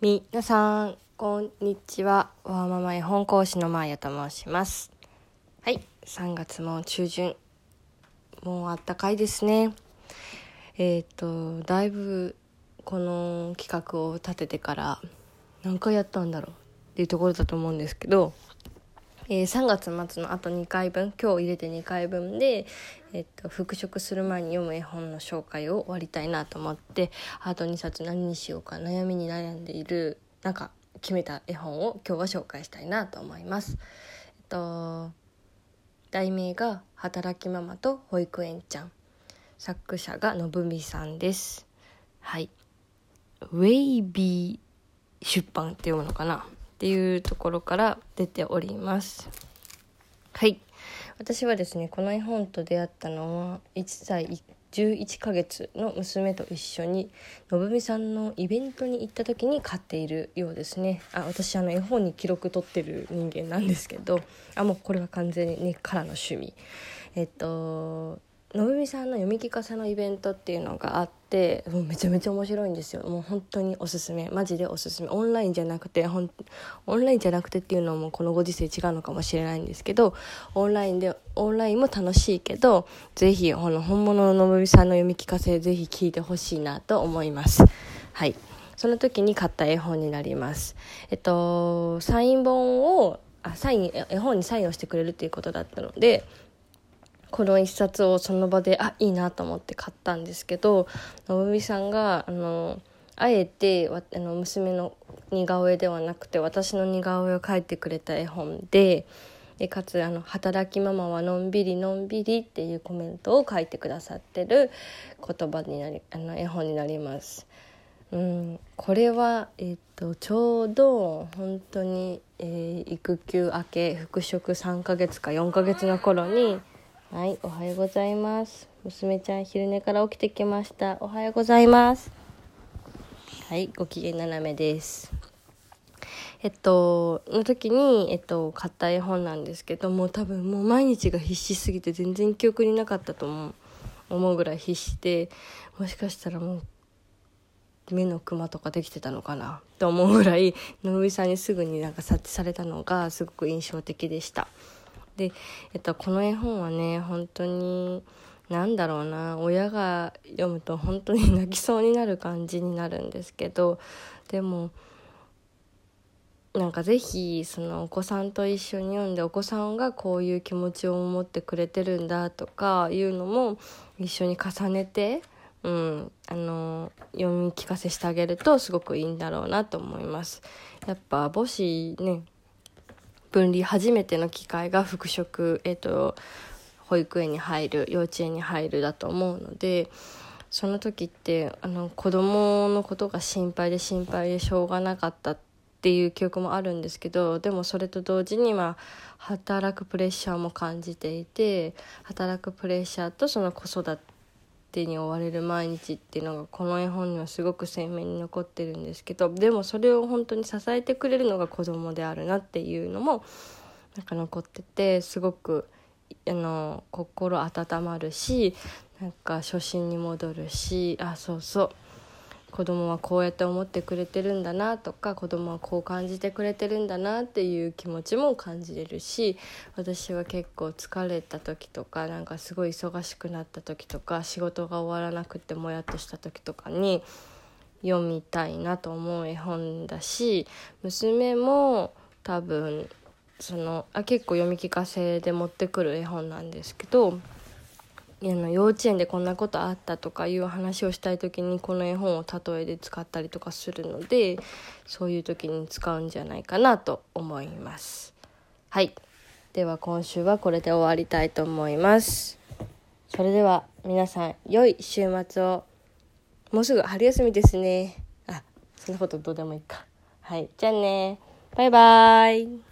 みなさんこんにちは。わーママ絵本講師のまーやと申します。はい。3月も中旬。もうあったかいですね。えっ、ー、とだいぶこの企画を立ててから何回やったんだろうっていうところだと思うんですけどえー、3月末のあと2回分今日入れて2回分で、えっと、復職する前に読む絵本の紹介を終わりたいなと思ってあと2冊何にしようか悩みに悩んでいるなんか決めた絵本を今日は紹介したいなと思います。えっと題名が「働きママと保育園ちゃん」作者がのぶみさんです。はい。ウェイビー出版って読むのかな？っていうところから出ております。はい。私はですねこの絵本と出会ったのは1歳11ヶ月の娘と一緒にのぶみさんのイベントに行った時に買っているようですね。あ私あの絵本に記録取ってる人間なんですけどあもうこれは完全に根っからの趣味。えっとのぶみさんの読み聞かせのイベントっていうのがあってもうめちゃめちゃ面白いんですよ。もう本当におすすめ。マジでおすすめ。オンラインじゃなくてほんオンラインじゃなくてっていうのもこのご時世違うのかもしれないんですけどオンラインでオンラインも楽しいけどぜひこの本物ののぶみさんの読み聞かせぜひ聞いてほしいなと思います。はい。その時に買った絵本になります。えっとサイン本をあサイン絵本にサインをしてくれるっていうことだったのでこの一冊をその場であいいなと思って買ったんですけどのぶみさんがあのあえてあの娘の似顔絵ではなくて私の似顔絵を描いてくれた絵本でかつあの「働きママはのんびりのんびり」っていうコメントを書いてくださってる言葉になりあの絵本になります。うん、これは、えーと、ちょうど本当に、えー、育休明け復職3ヶ月か4ヶ月の頃にはい、おはようございます。娘ちゃん昼寝から起きてきました。おはようございます。はい、ご機嫌斜めです。えっと、の時に、えっと、買った絵本なんですけども、多分もう毎日が必死すぎて全然記憶になかったと思う、思うぐらい必死で、もしかしたらもう、目のクマとかできてたのかなと思うぐらい、のぶみさんにすぐになんか察知されたのがすごく印象的でした。で、えっと、この絵本はね本当に何だろうな親が読むと本当に 泣きそうになる感じになるんですけどでもなんか是非そのお子さんと一緒に読んでお子さんがこういう気持ちを持ってくれてるんだとかいうのも一緒に重ねて、うん、あの読み聞かせしてあげるとすごくいいんだろうなと思います。やっぱ母子ね分離初めての機会が復職、えっ、と、保育園に入る幼稚園に入るだと思うのでその時ってあの子供のことが心配で心配でしょうがなかったっていう記憶もあるんですけどでもそれと同時にまあ働くプレッシャーも感じていて働くプレッシャーとその子育て手に追われる毎日っていうのがこの絵本にはすごく鮮明に残ってるんですけどでもそれを本当に支えてくれるのが子供であるなっていうのもなんか残っててすごくあの心温まるしなんか初心に戻るしあそうそう。子供はこうやって思ってくれてるんだなとか子供はこう感じてくれてるんだなっていう気持ちも感じれるし私は結構疲れた時とかなんかすごい忙しくなった時とか仕事が終わらなくてもやっとした時とかに読みたいなと思う絵本だし娘も多分そのあ結構読み聞かせで持ってくる絵本なんですけどの幼稚園でこんなことあったとかいう話をしたい時にこの絵本を例えで使ったりとかするのでそういう時に使うんじゃないかなと思います。はい。では今週はこれで終わりたいと思います。それでは皆さん良い週末を。もうすぐ春休みですね。あそんなことどうでもいいか。はい。じゃあね。バイバーイ。